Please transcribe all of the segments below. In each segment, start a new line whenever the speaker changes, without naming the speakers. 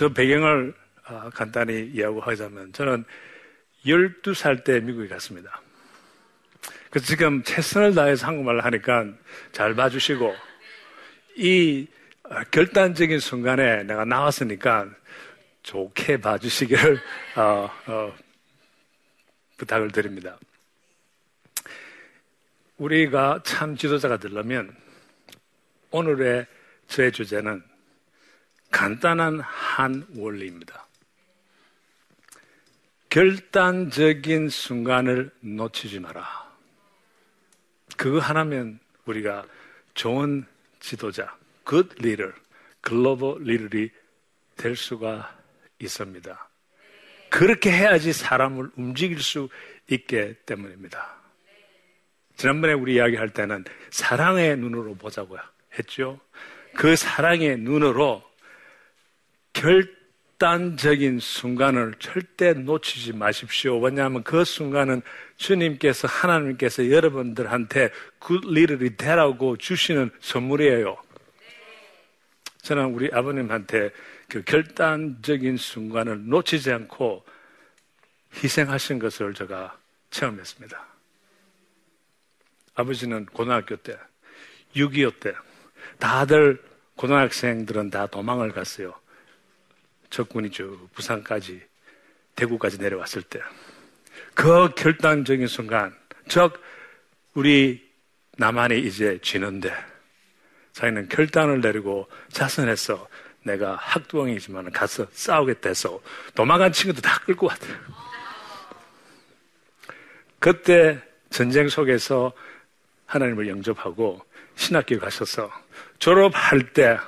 저 배경을 아, 간단히 이야기하자면 저는 12살 때 미국에 갔습니다. 그래서 지금 최선을 다해서 한국말을 하니까 잘 봐주시고 이 결단적인 순간에 내가 나왔으니까 좋게 봐주시기를 어, 어, 부탁을 드립니다. 우리가 참 지도자가 되려면 오늘의 저의 주제는 간단한 한 원리입니다. 결단적인 순간을 놓치지 마라. 그거 하나면 우리가 좋은 지도자, good leader, 글로벌 리더이 될 수가 있습니다. 그렇게 해야지 사람을 움직일 수 있기 때문입니다. 지난번에 우리 이야기할 때는 사랑의 눈으로 보자고 했죠. 그 사랑의 눈으로 결단적인 순간을 절대 놓치지 마십시오. 왜냐하면 그 순간은 주님께서 하나님께서 여러분들한테 굿리더이 되라고 주시는 선물이에요. 저는 우리 아버님한테 그 결단적인 순간을 놓치지 않고 희생하신 것을 제가 체험했습니다. 아버지는 고등학교 때, 6.25 때, 다들 고등학생들은 다 도망을 갔어요. 적군이 저 부산까지 대구까지 내려왔을 때 그 결단적인 순간 즉 우리 남한이 이제 지는데 자기는 결단을 내리고 자선해서 내가 학도왕이지만 가서 싸우겠다 해서 도망간 친구도 다 끌고 왔대요. 그때 전쟁 속에서 하나님을 영접하고 신학교 가셔서 졸업할 때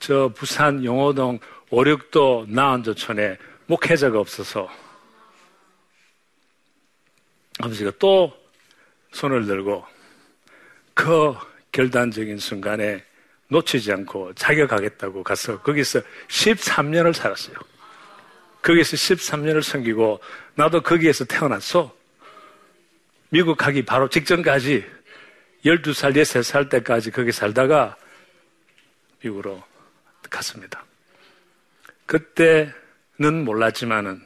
저 부산 용호동 오륙도 나은저촌에 목회자가 없어서 아버지가 또 손을 들고 그 결단적인 순간에 놓치지 않고 자격하겠다고 가서 거기서 13년을 살았어요. 거기서 13년을 섬기고 나도 거기에서 태어났어. 미국 가기 바로 직전까지 12살, 13살 때까지 거기 살다가 미국으로 갔습니다. 그때는 몰랐지만은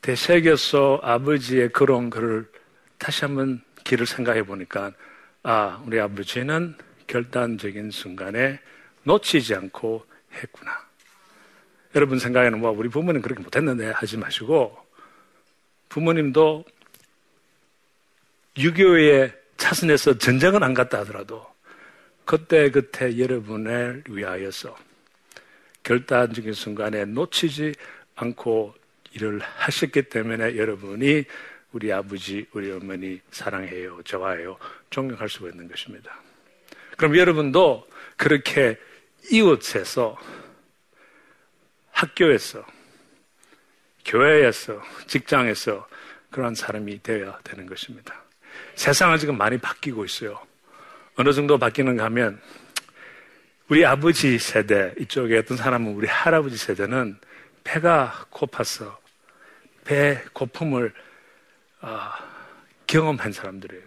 대세교서 아버지의 그런 글을 다시 한번 길을 생각해 보니까 아, 우리 아버지는 결단적인 순간에 놓치지 않고 했구나. 여러분 생각에는 뭐 우리 부모님 그렇게 못했는데 하지 마시고 부모님도 6.25에 차선에서 전쟁은 안 갔다 하더라도 그때 그때 여러분을 위하여서 결단적인 순간에 놓치지 않고 일을 하셨기 때문에 여러분이 우리 아버지, 우리 어머니 사랑해요, 좋아해요, 존경할 수가 있는 것입니다. 그럼 여러분도 그렇게 이웃에서, 학교에서, 교회에서, 직장에서 그러한 사람이 되어야 되는 것입니다. 세상은 지금 많이 바뀌고 있어요. 어느 정도 바뀌는가 하면 우리 아버지 세대, 이쪽에 어떤 사람은 우리 할아버지 세대는 배가 고파서 배 고픔을 어, 경험한 사람들이에요.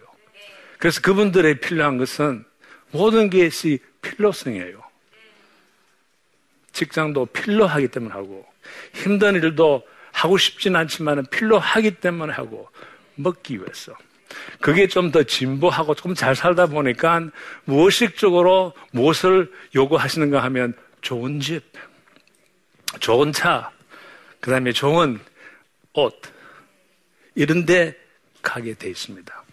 그래서 그분들의 필요한 것은 모든 것이 필요성이에요. 직장도 필요하기 때문에 하고 힘든 일도 하고 싶진 않지만 필요하기 때문에 하고 먹기 위해서 그게 좀 더 진보하고 조금 잘 살다 보니까 무의식적으로 무엇을 요구하시는가 하면 좋은 집, 좋은 차, 그 다음에 좋은 옷, 이런데 가게 돼 있습니다.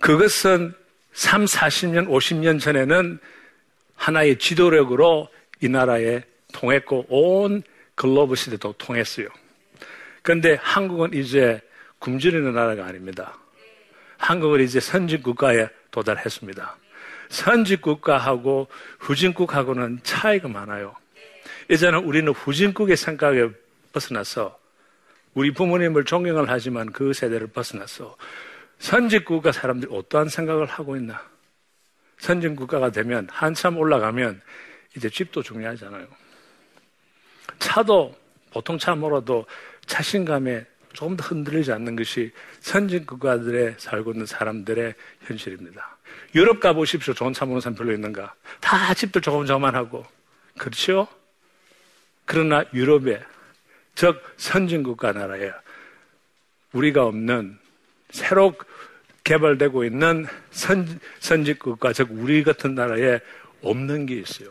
그것은 3, 40년, 50년 전에는 하나의 지도력으로 이 나라에 통했고 온 글로벌 시대도 통했어요. 그런데 한국은 이제 굶주리는 나라가 아닙니다. 한국은 이제 선진 국가에 도달했습니다. 선진국가하고 후진국하고는 차이가 많아요. 이제는 우리는 후진국의 생각에 벗어나서 우리 부모님을 존경을 하지만 그 세대를 벗어나서 선진국가 사람들이 어떠한 생각을 하고 있나? 선진국가가 되면 한참 올라가면 이제 집도 중요하잖아요. 차도 보통 차 몰아도 자신감에 조금 더 흔들리지 않는 것이 선진 국가들에 살고 있는 사람들의 현실입니다. 유럽 가보십시오. 좋은 차 모는 사람 별로 있는가? 다 집들 조금조금만 하고. 그렇죠? 그러나 유럽에, 즉 선진국가 나라에 우리가 없는 새로 개발되고 있는 선, 선진국가, 즉 우리 같은 나라에 없는 게 있어요.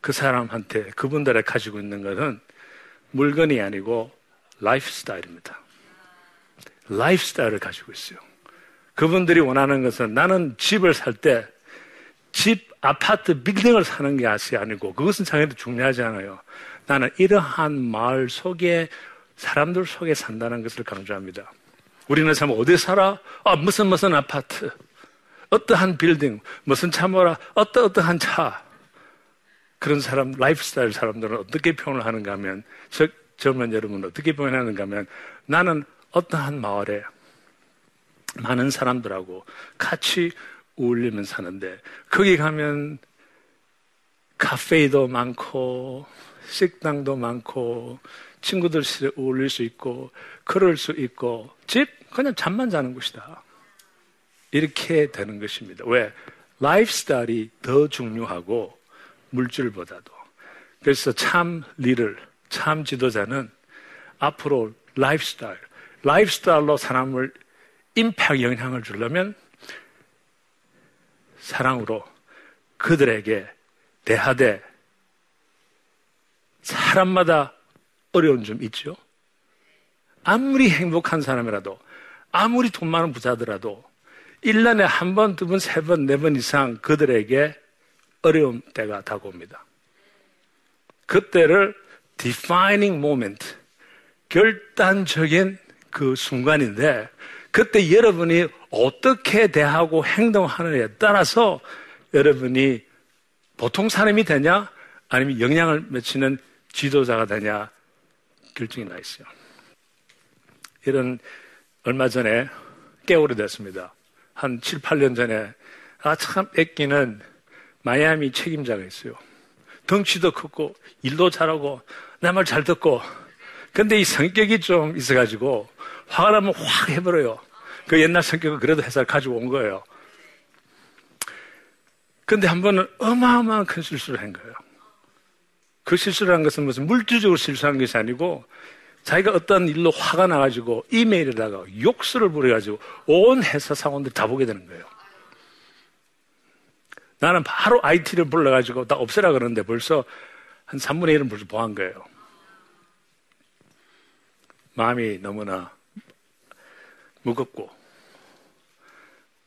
그 사람한테 그분들이 가지고 있는 것은 물건이 아니고 라이프 스타일입니다. 라이프 스타일을 가지고 있어요. 그분들이 원하는 것은 나는 집을 살 때 집, 아파트, 빌딩을 사는 게 아니고 그것은 당연히 중요하지 않아요. 나는 이러한 마을 속에 사람들 속에 산다는 것을 강조합니다. 우리는 참 어디 살아? 아, 무슨 무슨 아파트. 어떠한 빌딩, 무슨 차 뭐라, 어떠 어떠한 차. 그런 사람, 라이프 스타일 사람들은 어떻게 표현을 하는가 하면, 즉, 젊은 여러분 어떻게 표현하는가 하면 나는 어떠한 마을에 많은 사람들하고 같이 어울리면 사는데 거기 가면 카페도 많고 식당도 많고 친구들끼리 어울릴 수 있고 그럴 수 있고 집 그냥 잠만 자는 곳이다. 이렇게 되는 것입니다. 왜? 라이프 스타일이 더 중요하고 물질보다도. 그래서 참 리더 참 지도자는 앞으로 라이프 스타일, 라이프 스타일로 사람을 임팩 영향을 주려면 사랑으로 그들에게 대하되 사람마다 어려운 점 있죠. 아무리 행복한 사람이라도 아무리 돈 많은 부자더라도 1년에 한 번, 두 번, 세 번, 네 번 이상 그들에게 어려운 때가 다가옵니다. 그때를 defining moment, 결단적인 그 순간인데 그때 여러분이 어떻게 대하고 행동하느냐에 따라서 여러분이 보통 사람이 되냐 아니면 영향을 미치는 지도자가 되냐 결정이 나 있어요. 이런 얼마 전에 꽤 오래됐습니다. 한 7, 8년 전에 아 참 애끼는 마이애미 책임자가 있어요. 덩치도 크고 일도 잘하고 내말잘 듣고 근데 이 성격이 좀 있어가지고 화가 나면 확 해버려요. 그 옛날 성격을 그래도 회사를 가지고 온 거예요. 근데 한 번은 어마어마한 큰 실수를 한 거예요. 그 실수를 한 것은 무슨 물질적으로 실수한 것이 아니고 자기가 어떤 일로 화가 나가지고 이메일에다가 욕설을 부려가지고 온 회사 사원들이 다 보게 되는 거예요. 나는 바로 IT를 불러가지고 다 없애라 그러는데 벌써 한 3분의 1은 벌써 보한 거예요. 마음이 너무나 무겁고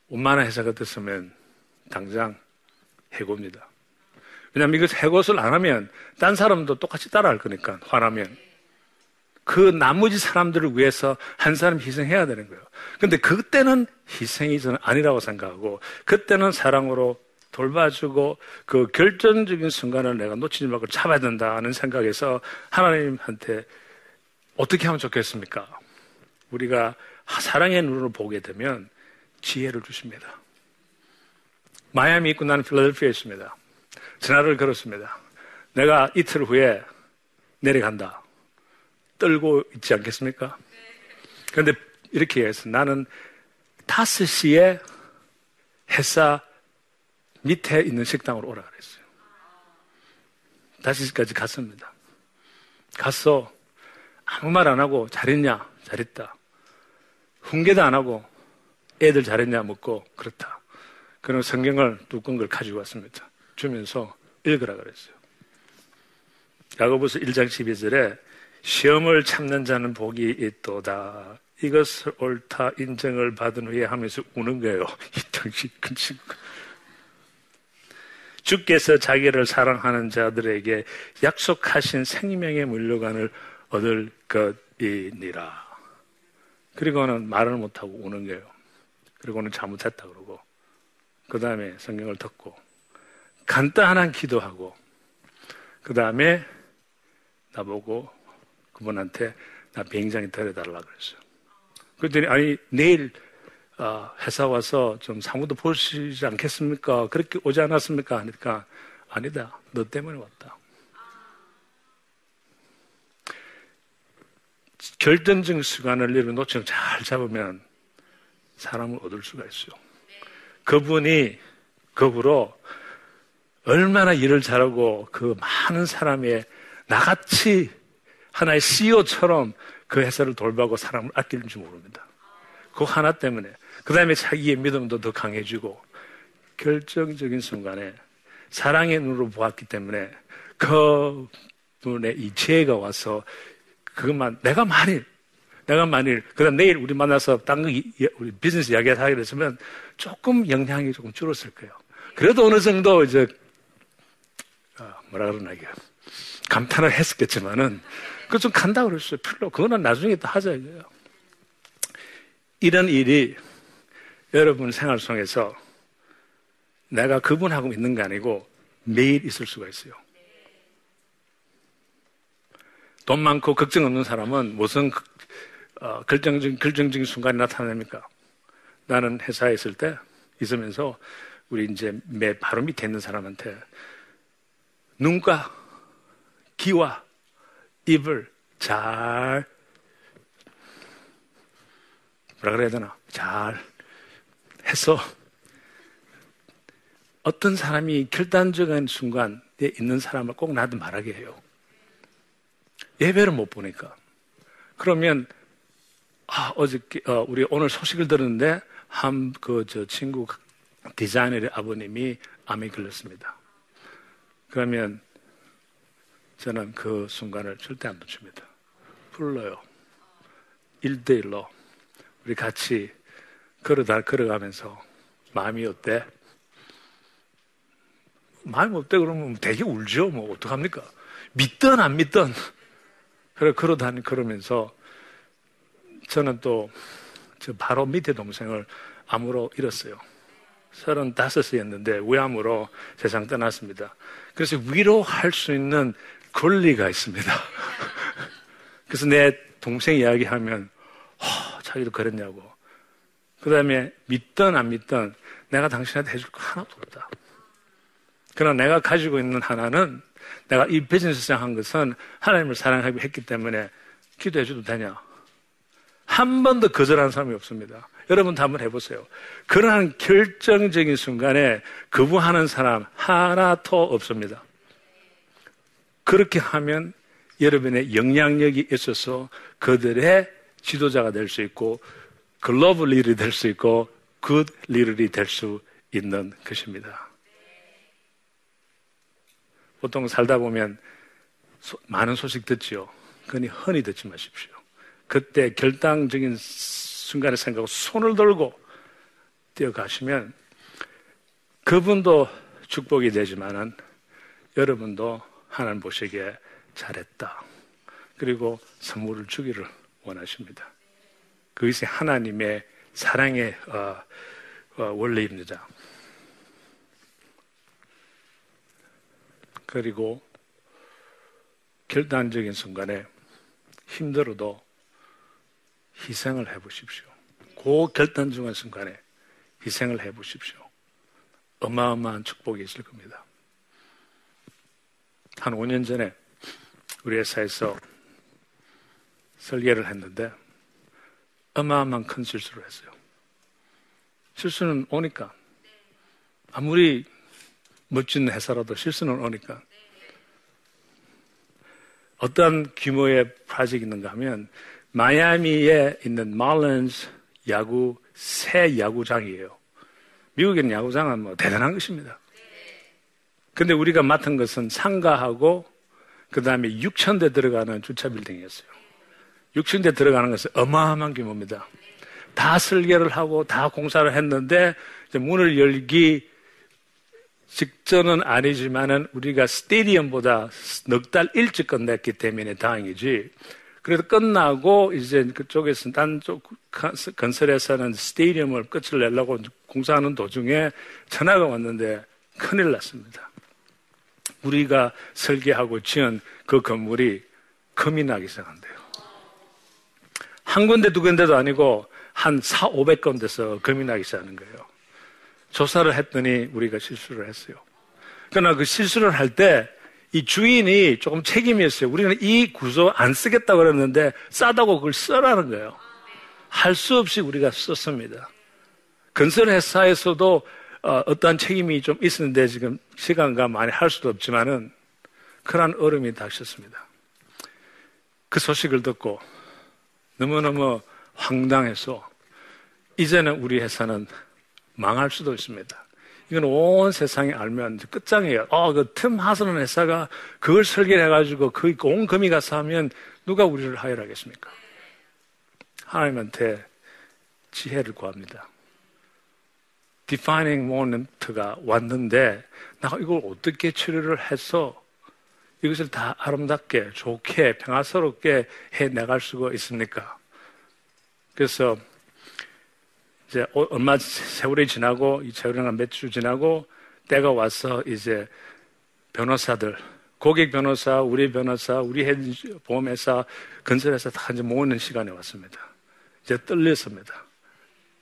원만한 회사가 됐으면 당장 해고입니다. 왜냐하면 이것 해고를 안 하면 딴 사람도 똑같이 따라할 거니까 화나면 그 나머지 사람들을 위해서 한 사람 희생해야 되는 거예요. 근데 그때는 희생이 저는 아니라고 생각하고 그때는 사랑으로 돌봐주고 그 결정적인 순간을 내가 놓치지 말고 잡아야 된다는 생각에서 하나님한테 어떻게 하면 좋겠습니까? 우리가 사랑의 눈으로 보게 되면 지혜를 주십니다. 마이애미 있고 나는 필라델피아에 있습니다. 전화를 걸었습니다. 내가 이틀 후에 내려간다. 떨고 있지 않겠습니까? 그런데 이렇게 해서 나는 5시에 회사 밑에 있는 식당으로 오라 그랬어요. 5시까지 갔습니다. 갔어. 아무 말 안 하고 잘했냐? 잘했다. 훈계도 안 하고 애들 잘했냐? 묻고 그렇다. 그런 성경을 두꺼운 걸 가지고 왔습니다. 주면서 읽으라 그랬어요. 야고보서 1장 12절에 시험을 참는 자는 복이 있도다. 이것을 옳다 인정을 받은 후에 하면서 우는 거예요. 이 당신 큰 친구가. 주께서 자기를 사랑하는 자들에게 약속하신 생명의 물려관을 얻을 것이니라. 그리고는 말을 못하고 우는 거예요. 그리고는 잘못했다 그러고 그 다음에 성경을 듣고 간단한 기도하고 그 다음에 나보고 그분한테 나 비행장에 데려달라 그랬어요. 그랬더니 아니 내일 어, 회사 와서 좀 사무도 보시지 않겠습니까? 그렇게 오지 않았습니까? 하니까 아니다. 너 때문에 왔다. 결정적 시간을 놓치고 잘 잡으면 사람을 얻을 수가 있어요. 그분이 그으로 얼마나 일을 잘하고 그 많은 사람의 나같이 하나의 CEO처럼 그 회사를 돌보고 사람을 아끼는지 모릅니다. 그 하나 때문에. 그 다음에 자기의 믿음도 더 강해지고 결정적인 순간에 사랑의 눈으로 보았기 때문에 그 분의 이 지혜가 와서 그것만 내가 만일 내가 만일 그다음 내일 우리 만나서 딴거 우리 비즈니스 이야기 하기로 했으면 조금 영향이 조금 줄었을 거예요. 그래도 어느 정도 이제 어, 뭐라 그러나 이게 감탄을 했었겠지만은 그 좀 간다 그랬어요. 별로 그거는 나중에 또 하자 이거예요. 이런 일이 여러분 생활 속에서 내가 그분하고 있는 게 아니고 매일 있을 수가 있어요. 돈 많고 걱정 없는 사람은 무슨 어, 결정적인, 결정적인 순간이 나타납니까? 나는 회사에 있을 때 있으면서 우리 이제 매 바로 밑에 있는 사람한테 눈과 귀와 입을 잘 뭐라 그래야 되나 잘 해서 어떤 사람이 결단적인 순간에 있는 사람을 꼭 나한테 말하게 해요. 예배를 못 보니까. 그러면, 아, 어저께, 어, 우리 오늘 소식을 들었는데, 한, 그, 저 친구 디자이너의 아버님이 암에 걸렸습니다. 그러면 저는 그 순간을 절대 안 놓칩니다. 불러요. 1대1로. 우리 같이 걸어다, 걸어가면서 마음이 어때? 마음이 어때? 그러면 되게 울죠. 뭐, 어떡합니까? 믿든 안 믿든. 그래, 걸어다니, 걸으면서 저는 또, 저 바로 밑에 동생을 암으로 잃었어요. 35이었는데 위암으로 세상 떠났습니다. 그래서 위로할 수 있는 권리가 있습니다. 그래서 내 동생 이야기하면, 허, 자기도 그랬냐고. 그 다음에 믿던 안 믿던 내가 당신한테 해줄 거 하나도 없다. 그러나 내가 가지고 있는 하나는 내가 이 비즈니스 시작한 것은 하나님을 사랑하기 했기 때문에 기도해 줘도 되냐? 한 번도 거절한 사람이 없습니다. 여러분도 한번 해보세요. 그러한 결정적인 순간에 거부하는 사람 하나도 없습니다. 그렇게 하면 여러분의 영향력이 있어서 그들의 지도자가 될 수 있고 글로벌 리더 이 될 수 있고 good leader이 될 수 있는 것입니다. 보통 살다 보면 소, 많은 소식 듣지요. 그러니 흔히 듣지 마십시오. 그때 결단적인 순간에 생각하고 손을 들고 뛰어가시면 그분도 축복이 되지만은 여러분도 하나님 보시기에 잘했다. 그리고 선물을 주기를 원하십니다. 그것이 하나님의 사랑의 어, 어, 원리입니다. 그리고 결단적인 순간에 힘들어도 희생을 해보십시오. 그 결단적인 순간에 희생을 해보십시오. 어마어마한 축복이 있을 겁니다. 한 5년 전에 우리 회사에서 설계를 했는데 어마어마한 큰 실수를 했어요. 실수는 오니까 아무리 멋진 회사라도 실수는 오니까 어떤 규모의 프로젝트 있는가 하면 마이애미에 있는 말런스 야구 새 야구장이에요. 미국에 는 야구장은 뭐 대단한 것입니다. 근데 우리가 맡은 것은 상가하고 그 다음에 6천 대 들어가는 주차 빌딩이었어요. 6천 대 들어가는 것은 어마어마한 규모입니다. 다 설계를 하고 다 공사를 했는데 문을 열기 직전은 아니지만은 우리가 스테디움보다 넉 달 일찍 끝냈기 때문에 다행이지 그래도 끝나고 이제 그쪽에서 딴쪽 건설에서는 스테디움을 끝을 내려고 공사하는 도중에 전화가 왔는데 큰일 났습니다. 우리가 설계하고 지은 그 건물이 금이 나기 시작한대요. 한 군데 두 군데도 아니고 한 4, 500건데서 금이 나기 시작하는 거예요. 조사를 했더니 우리가 실수를 했어요. 그러나 그 실수를 할 때 이 주인이 조금 책임이 있어요. 우리는 이 구조 안 쓰겠다고 그랬는데 싸다고 그걸 써라는 거예요. 할 수 없이 우리가 썼습니다. 건설회사에서도 어, 어떠한 책임이 좀 있었는데 지금 시간과 많이 할 수도 없지만은 그러한 얼음이 닥쳤습니다. 그 소식을 듣고 너무너무 황당해서 이제는 우리 회사는 망할 수도 있습니다. 이건 온 세상이 알면 끝장이에요. 어, 그틈 하서는 회사가 그걸 설계를 해가지고 그온 금이 가서 하면 누가 우리를 하열하겠습니까? 하나님한테 지혜를 구합니다. 디파이닝 모먼트가 왔는데 나 이걸 어떻게 처리를 해서 이것을 다 아름답게 좋게 평화스럽게 해 나갈 수가 있습니까? 그래서 이제 얼마 세월이 지나고 이 세월이가 몇주 지나고 때가 와서 이제 변호사들 고객 변호사, 우리 변호사, 우리 보험회사, 건설회사 다 이제 모으는 시간이 왔습니다. 이제 떨렸습니다.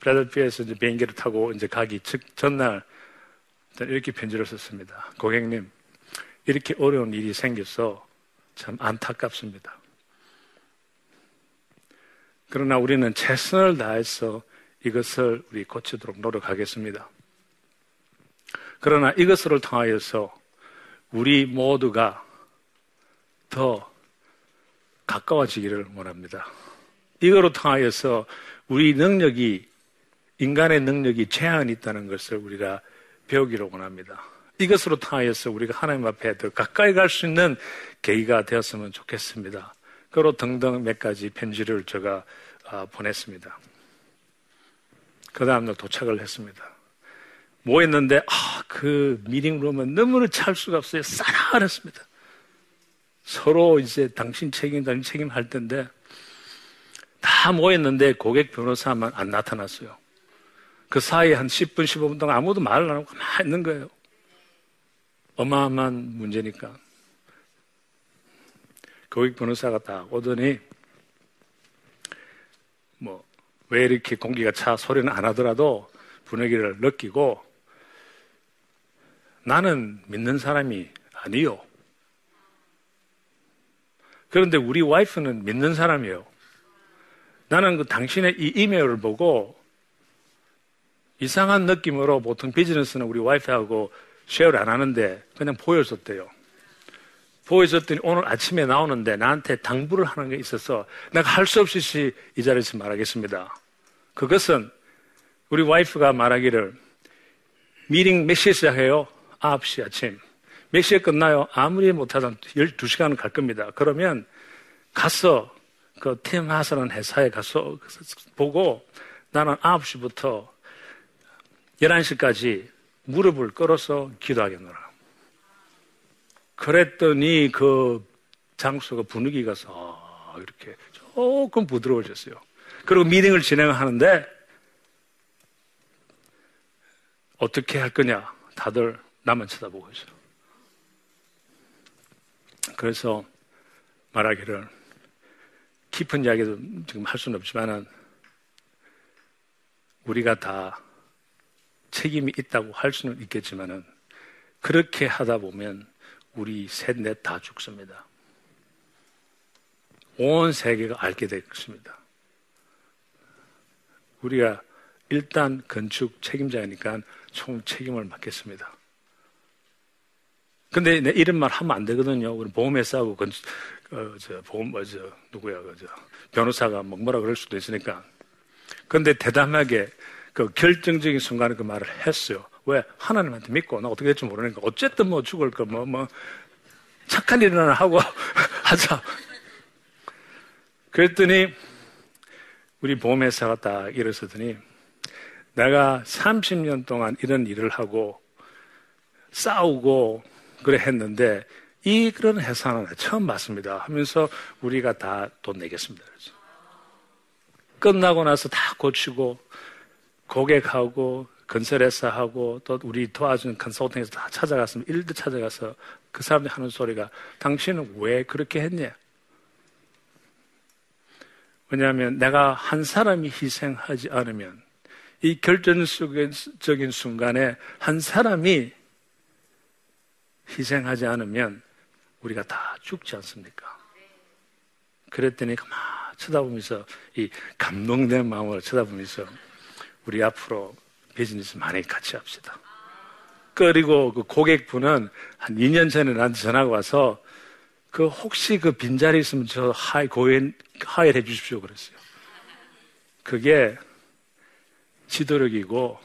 브라더피에서 이제 비행기를 타고 이제 가기 즉 전날 이렇게 편지를 썼습니다. 고객님, 이렇게 어려운 일이 생겨서 참 안타깝습니다. 그러나 우리는 최선을 다해서 이것을 우리 고치도록 노력하겠습니다. 그러나 이것을 통하여서 우리 모두가 더 가까워지기를 원합니다. 이거로 통하여서 우리 능력이 인간의 능력이 제한이 있다는 것을 우리가 배우기를 원합니다. 이것으로 통하여서 우리가 하나님 앞에 더 가까이 갈 수 있는 계기가 되었으면 좋겠습니다. 그로 등등 몇 가지 편지를 제가 아, 보냈습니다. 그 다음날 도착을 했습니다. 뭐 했는데, 아, 그 미팅룸은 너무나 찰 수가 없어요. 싸라했습니다. 서로 이제 당신 책임, 당신 책임 할 텐데, 다 모였는데 고객 변호사만 안 나타났어요. 그 사이에 한 10분, 15분 동안 아무도 말을 안 하고 가만히 있는 거예요. 어마어마한 문제니까. 고객 변호사가 딱 오더니, 뭐, 왜 이렇게 공기가 차 소리는 안 하더라도 분위기를 느끼고, 나는 믿는 사람이 아니요. 그런데 우리 와이프는 믿는 사람이에요. 나는 그 당신의 이 이메일을 보고 이상한 느낌으로 보통 비즈니스는 우리 와이프하고 쉐어를 안 하는데 그냥 보여줬대요. 보여줬더니 오늘 아침에 나오는데 나한테 당부를 하는 게 있어서 내가 할 수 없이 이 자리에서 말하겠습니다. 그것은 우리 와이프가 말하기를 미팅 몇 시에 시작해요? 9시 아침. 몇 시에 끝나요? 아무리 못하던 12시간은 갈 겁니다. 그러면 가서 그팀 하서는 회사에 가서 보고 나는 9시부터 11시까지 무릎을 꿇어서 기도하겠노라. 그랬더니 그 장소가 분위기가 서 이렇게 조금 부드러워졌어요. 그리고 미팅을 진행하는데 어떻게 할 거냐? 다들 나만 쳐다보고 있어요. 그래서 말하기를 깊은 이야기도 지금 할 수는 없지만은 우리가 다 책임이 있다고 할 수는 있겠지만은 그렇게 하다 보면 우리 셋, 넷 다 죽습니다. 온 세계가 알게 되겠습니다. 우리가 일단 건축 책임자니까 총 책임을 맡겠습니다. 근데 내 이런 말 하면 안 되거든요. 우리 보험회사하고 건, 어, 저, 보험, 뭐, 저, 누구야, 그, 저, 변호사가 뭐 뭐라 그럴 수도 있으니까. 근데 대담하게 그 결정적인 순간에 그 말을 했어요. 왜? 하나님한테 믿고 나 어떻게 될지 모르니까 어쨌든 뭐 죽을 거 뭐, 뭐, 착한 일이나 하고 하자. 그랬더니 우리 보험회사가 딱 일어서더니 내가 30년 동안 이런 일을 하고 싸우고 그래 했는데 이 그런 해산은 처음 봤습니다. 하면서 우리가 다 돈 내겠습니다. 그래서. 끝나고 나서 다 고치고 고객하고 건설회사하고 또 우리 도와주는 컨설팅에서 다 찾아갔으면 일도 찾아가서 그 사람들이 하는 소리가 당신은 왜 그렇게 했냐? 왜냐하면 내가 한 사람이 희생하지 않으면 이 결정적인 순간에 한 사람이 희생하지 않으면 우리가 다 죽지 않습니까? 그랬더니 가만 쳐다보면서 이 감동된 마음으로 쳐다보면서 우리 앞으로 비즈니스 많이 같이 합시다. 그리고 그 고객분은 한 2년 전에 나한테 전화가 와서 그 혹시 그 빈자리 있으면 저 hire 고용 hire를 해 주십시오 그랬어요. 그게 지도력이고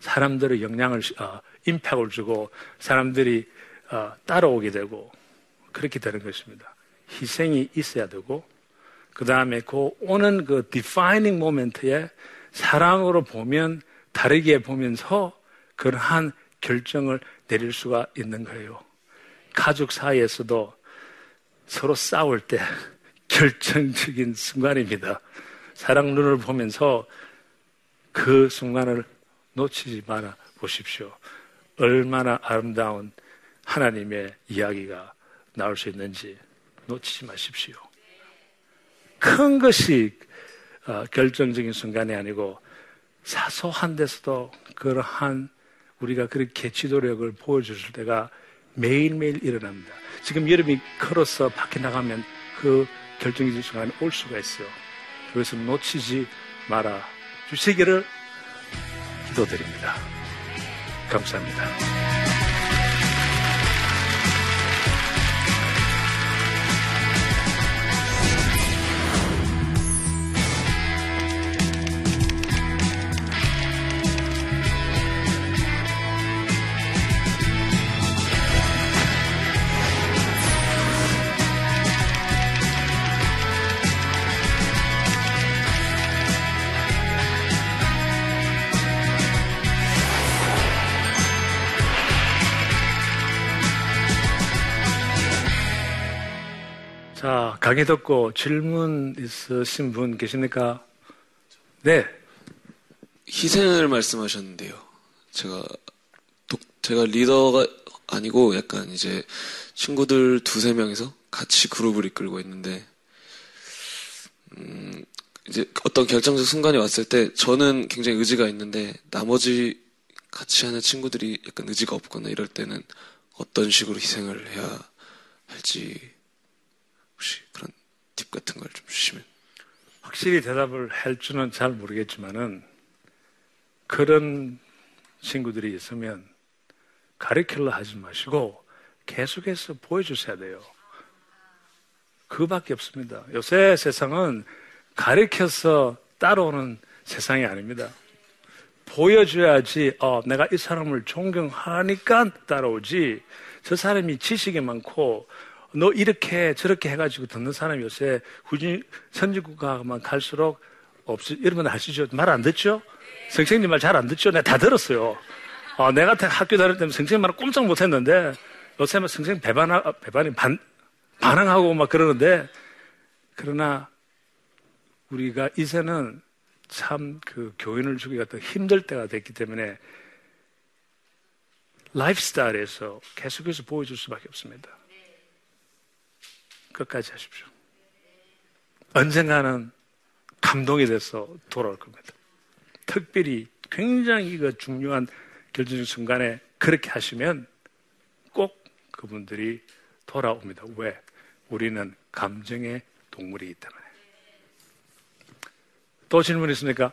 사람들의 영향을 어, impact을 주고 사람들이 어, 따라오게 되고 그렇게 되는 것입니다. 희생이 있어야 되고 그 다음에 그 오는 그 defining moment에 사랑으로 보면 다르게 보면서 그러한 결정을 내릴 수가 있는 거예요. 가족 사이에서도 서로 싸울 때 결정적인 순간입니다. 사랑 눈을 보면서 그 순간을 놓치지 말아 보십시오. 얼마나 아름다운 하나님의 이야기가 나올 수 있는지 놓치지 마십시오. 큰 것이 어, 결정적인 순간이 아니고 사소한 데서도 그러한 우리가 그렇게 지도력을 보여주실 때가 매일매일 일어납니다. 지금 여름이 걸어서 밖에 나가면 그 결정적인 순간에 올 수가 있어요. 그래서 놓치지 말아 주시기를 기도드립니다. 감사합니다. 강의 듣고 질문 있으신 분 계십니까? 네.
희생을 말씀하셨는데요. 제가 독, 제가 리더가 아니고 약간 이제 친구들 두세 명이서 같이 그룹을 이끌고 있는데 음, 이제 어떤 결정적 순간이 왔을 때 저는 굉장히 의지가 있는데 나머지 같이 하는 친구들이 약간 의지가 없거나 이럴 때는 어떤 식으로 희생을 해야 할지 혹시 그런 팁 같은 걸 좀 주시면.
확실히 대답을 할 줄은 잘 모르겠지만은 그런 친구들이 있으면 가르킬러 하지 마시고 계속해서 보여주셔야 돼요. 그밖에 없습니다. 요새 세상은 가르켜서 따라오는 세상이 아닙니다. 보여줘야지, 어, 내가 이 사람을 존경하니까 따라오지. 저 사람이 지식이 많고, 너 이렇게 저렇게 해가지고 듣는 사람이 요새 후진 선진국가만 갈수록 없이 여러분 아시죠? 말 안 듣죠? 선생님 말 잘 안 듣죠? 내가 다 들었어요. 어, 내가 학교 다닐 때는 선생님 말을 꼼짝 못 했는데 요새는 선생님 배반, 배반이 반, 반항하고 막 그러는데 그러나 우리가 이제는 참 그 교인을 주기가 더 힘들 때가 됐기 때문에 라이프 스타일에서 계속해서 보여줄 수밖에 없습니다. 끝까지 하십시오. 언젠가는 감동이 돼서 돌아올 겁니다. 특별히 굉장히 그 중요한 결정적 순간에 그렇게 하시면 꼭 그분들이 돌아옵니다. 왜? 우리는 감정의 동물이기 때문에. 또 질문 있습니까?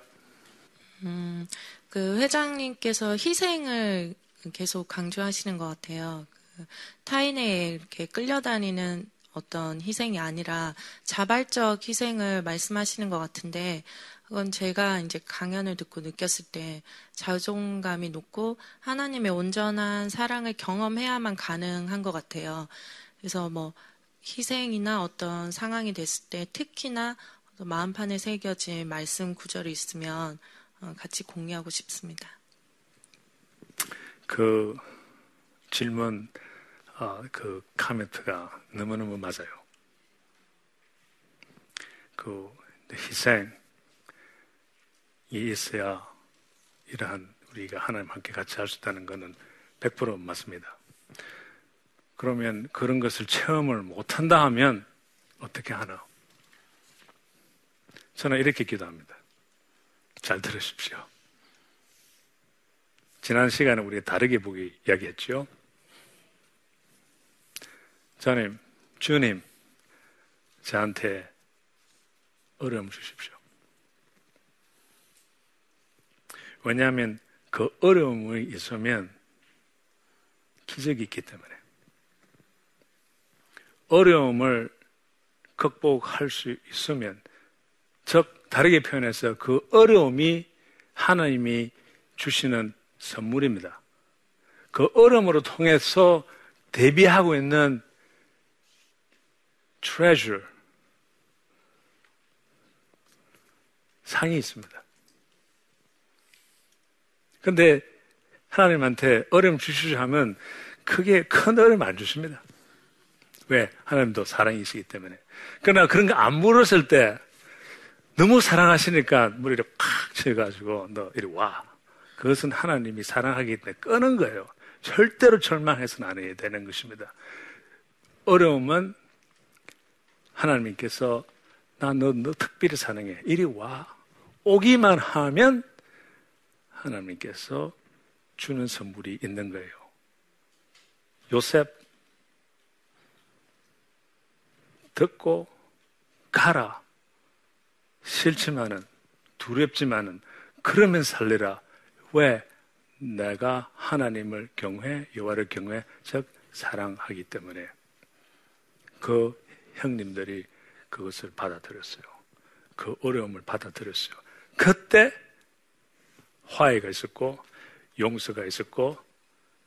음, 그 회장님께서 희생을 계속 강조하시는 것 같아요. 그 타인에 이렇게 끌려다니는 어떤 희생이 아니라 자발적 희생을 말씀하시는 것 같은데 그건 제가 이제 강연을 듣고 느꼈을 때 자존감이 높고 하나님의 온전한 사랑을 경험해야만 가능한 것 같아요. 그래서 뭐 희생이나 어떤 상황이 됐을 때 특히나 마음판에 새겨진 말씀 구절이 있으면 어, 같이 공유하고 싶습니다.
그 질문 어, 그 카멘트가 너무너무 맞아요. 그 희생이 있어야 이러한 우리가 하나님 함께 같이 할 수 있다는 것은 100% 맞습니다. 그러면 그런 것을 체험을 못한다 하면 어떻게 하나? 저는 이렇게 기도합니다. 잘 들으십시오. 지난 시간에 우리가 다르게 보기 이야기했죠. 저님, 주님, 저한테 어려움 주십시오. 왜냐하면 그 어려움이 있으면 기적이 있기 때문에. 어려움을 극복할 수 있으면, 즉, 다르게 표현해서 그 어려움이 하나님이 주시는 선물입니다. 그 어려움으로 통해서 대비하고 있는 treasure, 상이 있습니다. 근데 하나님한테 어려움 주시자 하면 크게 큰 어려움 안 주십니다. 왜? 하나님도 사랑이시기 때문에. 그러나 그런 거 안 물었을 때 너무 사랑하시니까 머리를 팍 쳐가지고 너 이리 와. 그것은 하나님이 사랑하기 때문에 끄는 거예요. 절대로 절망해서는 안 해야 되는 것입니다. 어려움은 하나님께서 나너 너 특별히 사랑해. 이리 와. 오기만 하면 하나님께서 주는 선물이 있는 거예요. 요셉 듣고 가라. 싫지만은 두렵지만은 그러면 살리라. 왜? 내가 하나님을 경외, 여호와를 경외, 즉 사랑하기 때문에 그 형님들이 그것을 받아들였어요. 그 어려움을 받아들였어요. 그때 화해가 있었고 용서가 있었고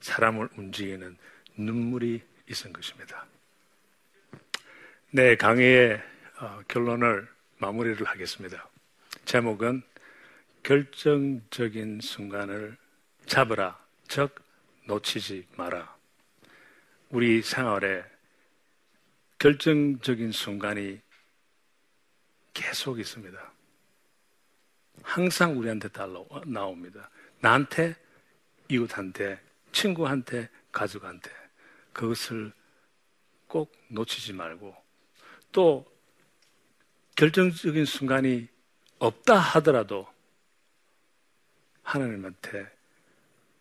사람을 움직이는 눈물이 있은 것입니다. 네, 강의의 어, 결론을 마무리를 하겠습니다. 제목은 결정적인 순간을 잡으라, 즉 놓치지 마라. 우리 생활에 결정적인 순간이 계속 있습니다. 항상 우리한테 다 나옵니다. 나한테, 이웃한테, 친구한테, 가족한테. 그것을 꼭 놓치지 말고 또 결정적인 순간이 없다 하더라도 하나님한테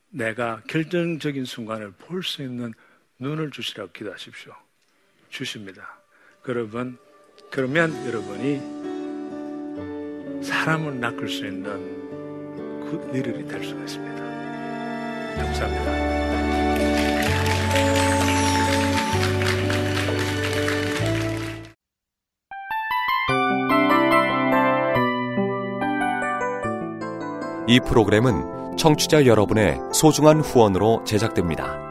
내가 결정적인 순간을 볼 수 있는 눈을 주시라고 기도하십시오. 주십니다. 여러분, 그러면 여러분이 사람을 낚을 수 있는 그 일이 될 수가 있습니다. 감사합니다.
이 프로그램은 청취자 여러분의 소중한 후원으로 제작됩니다.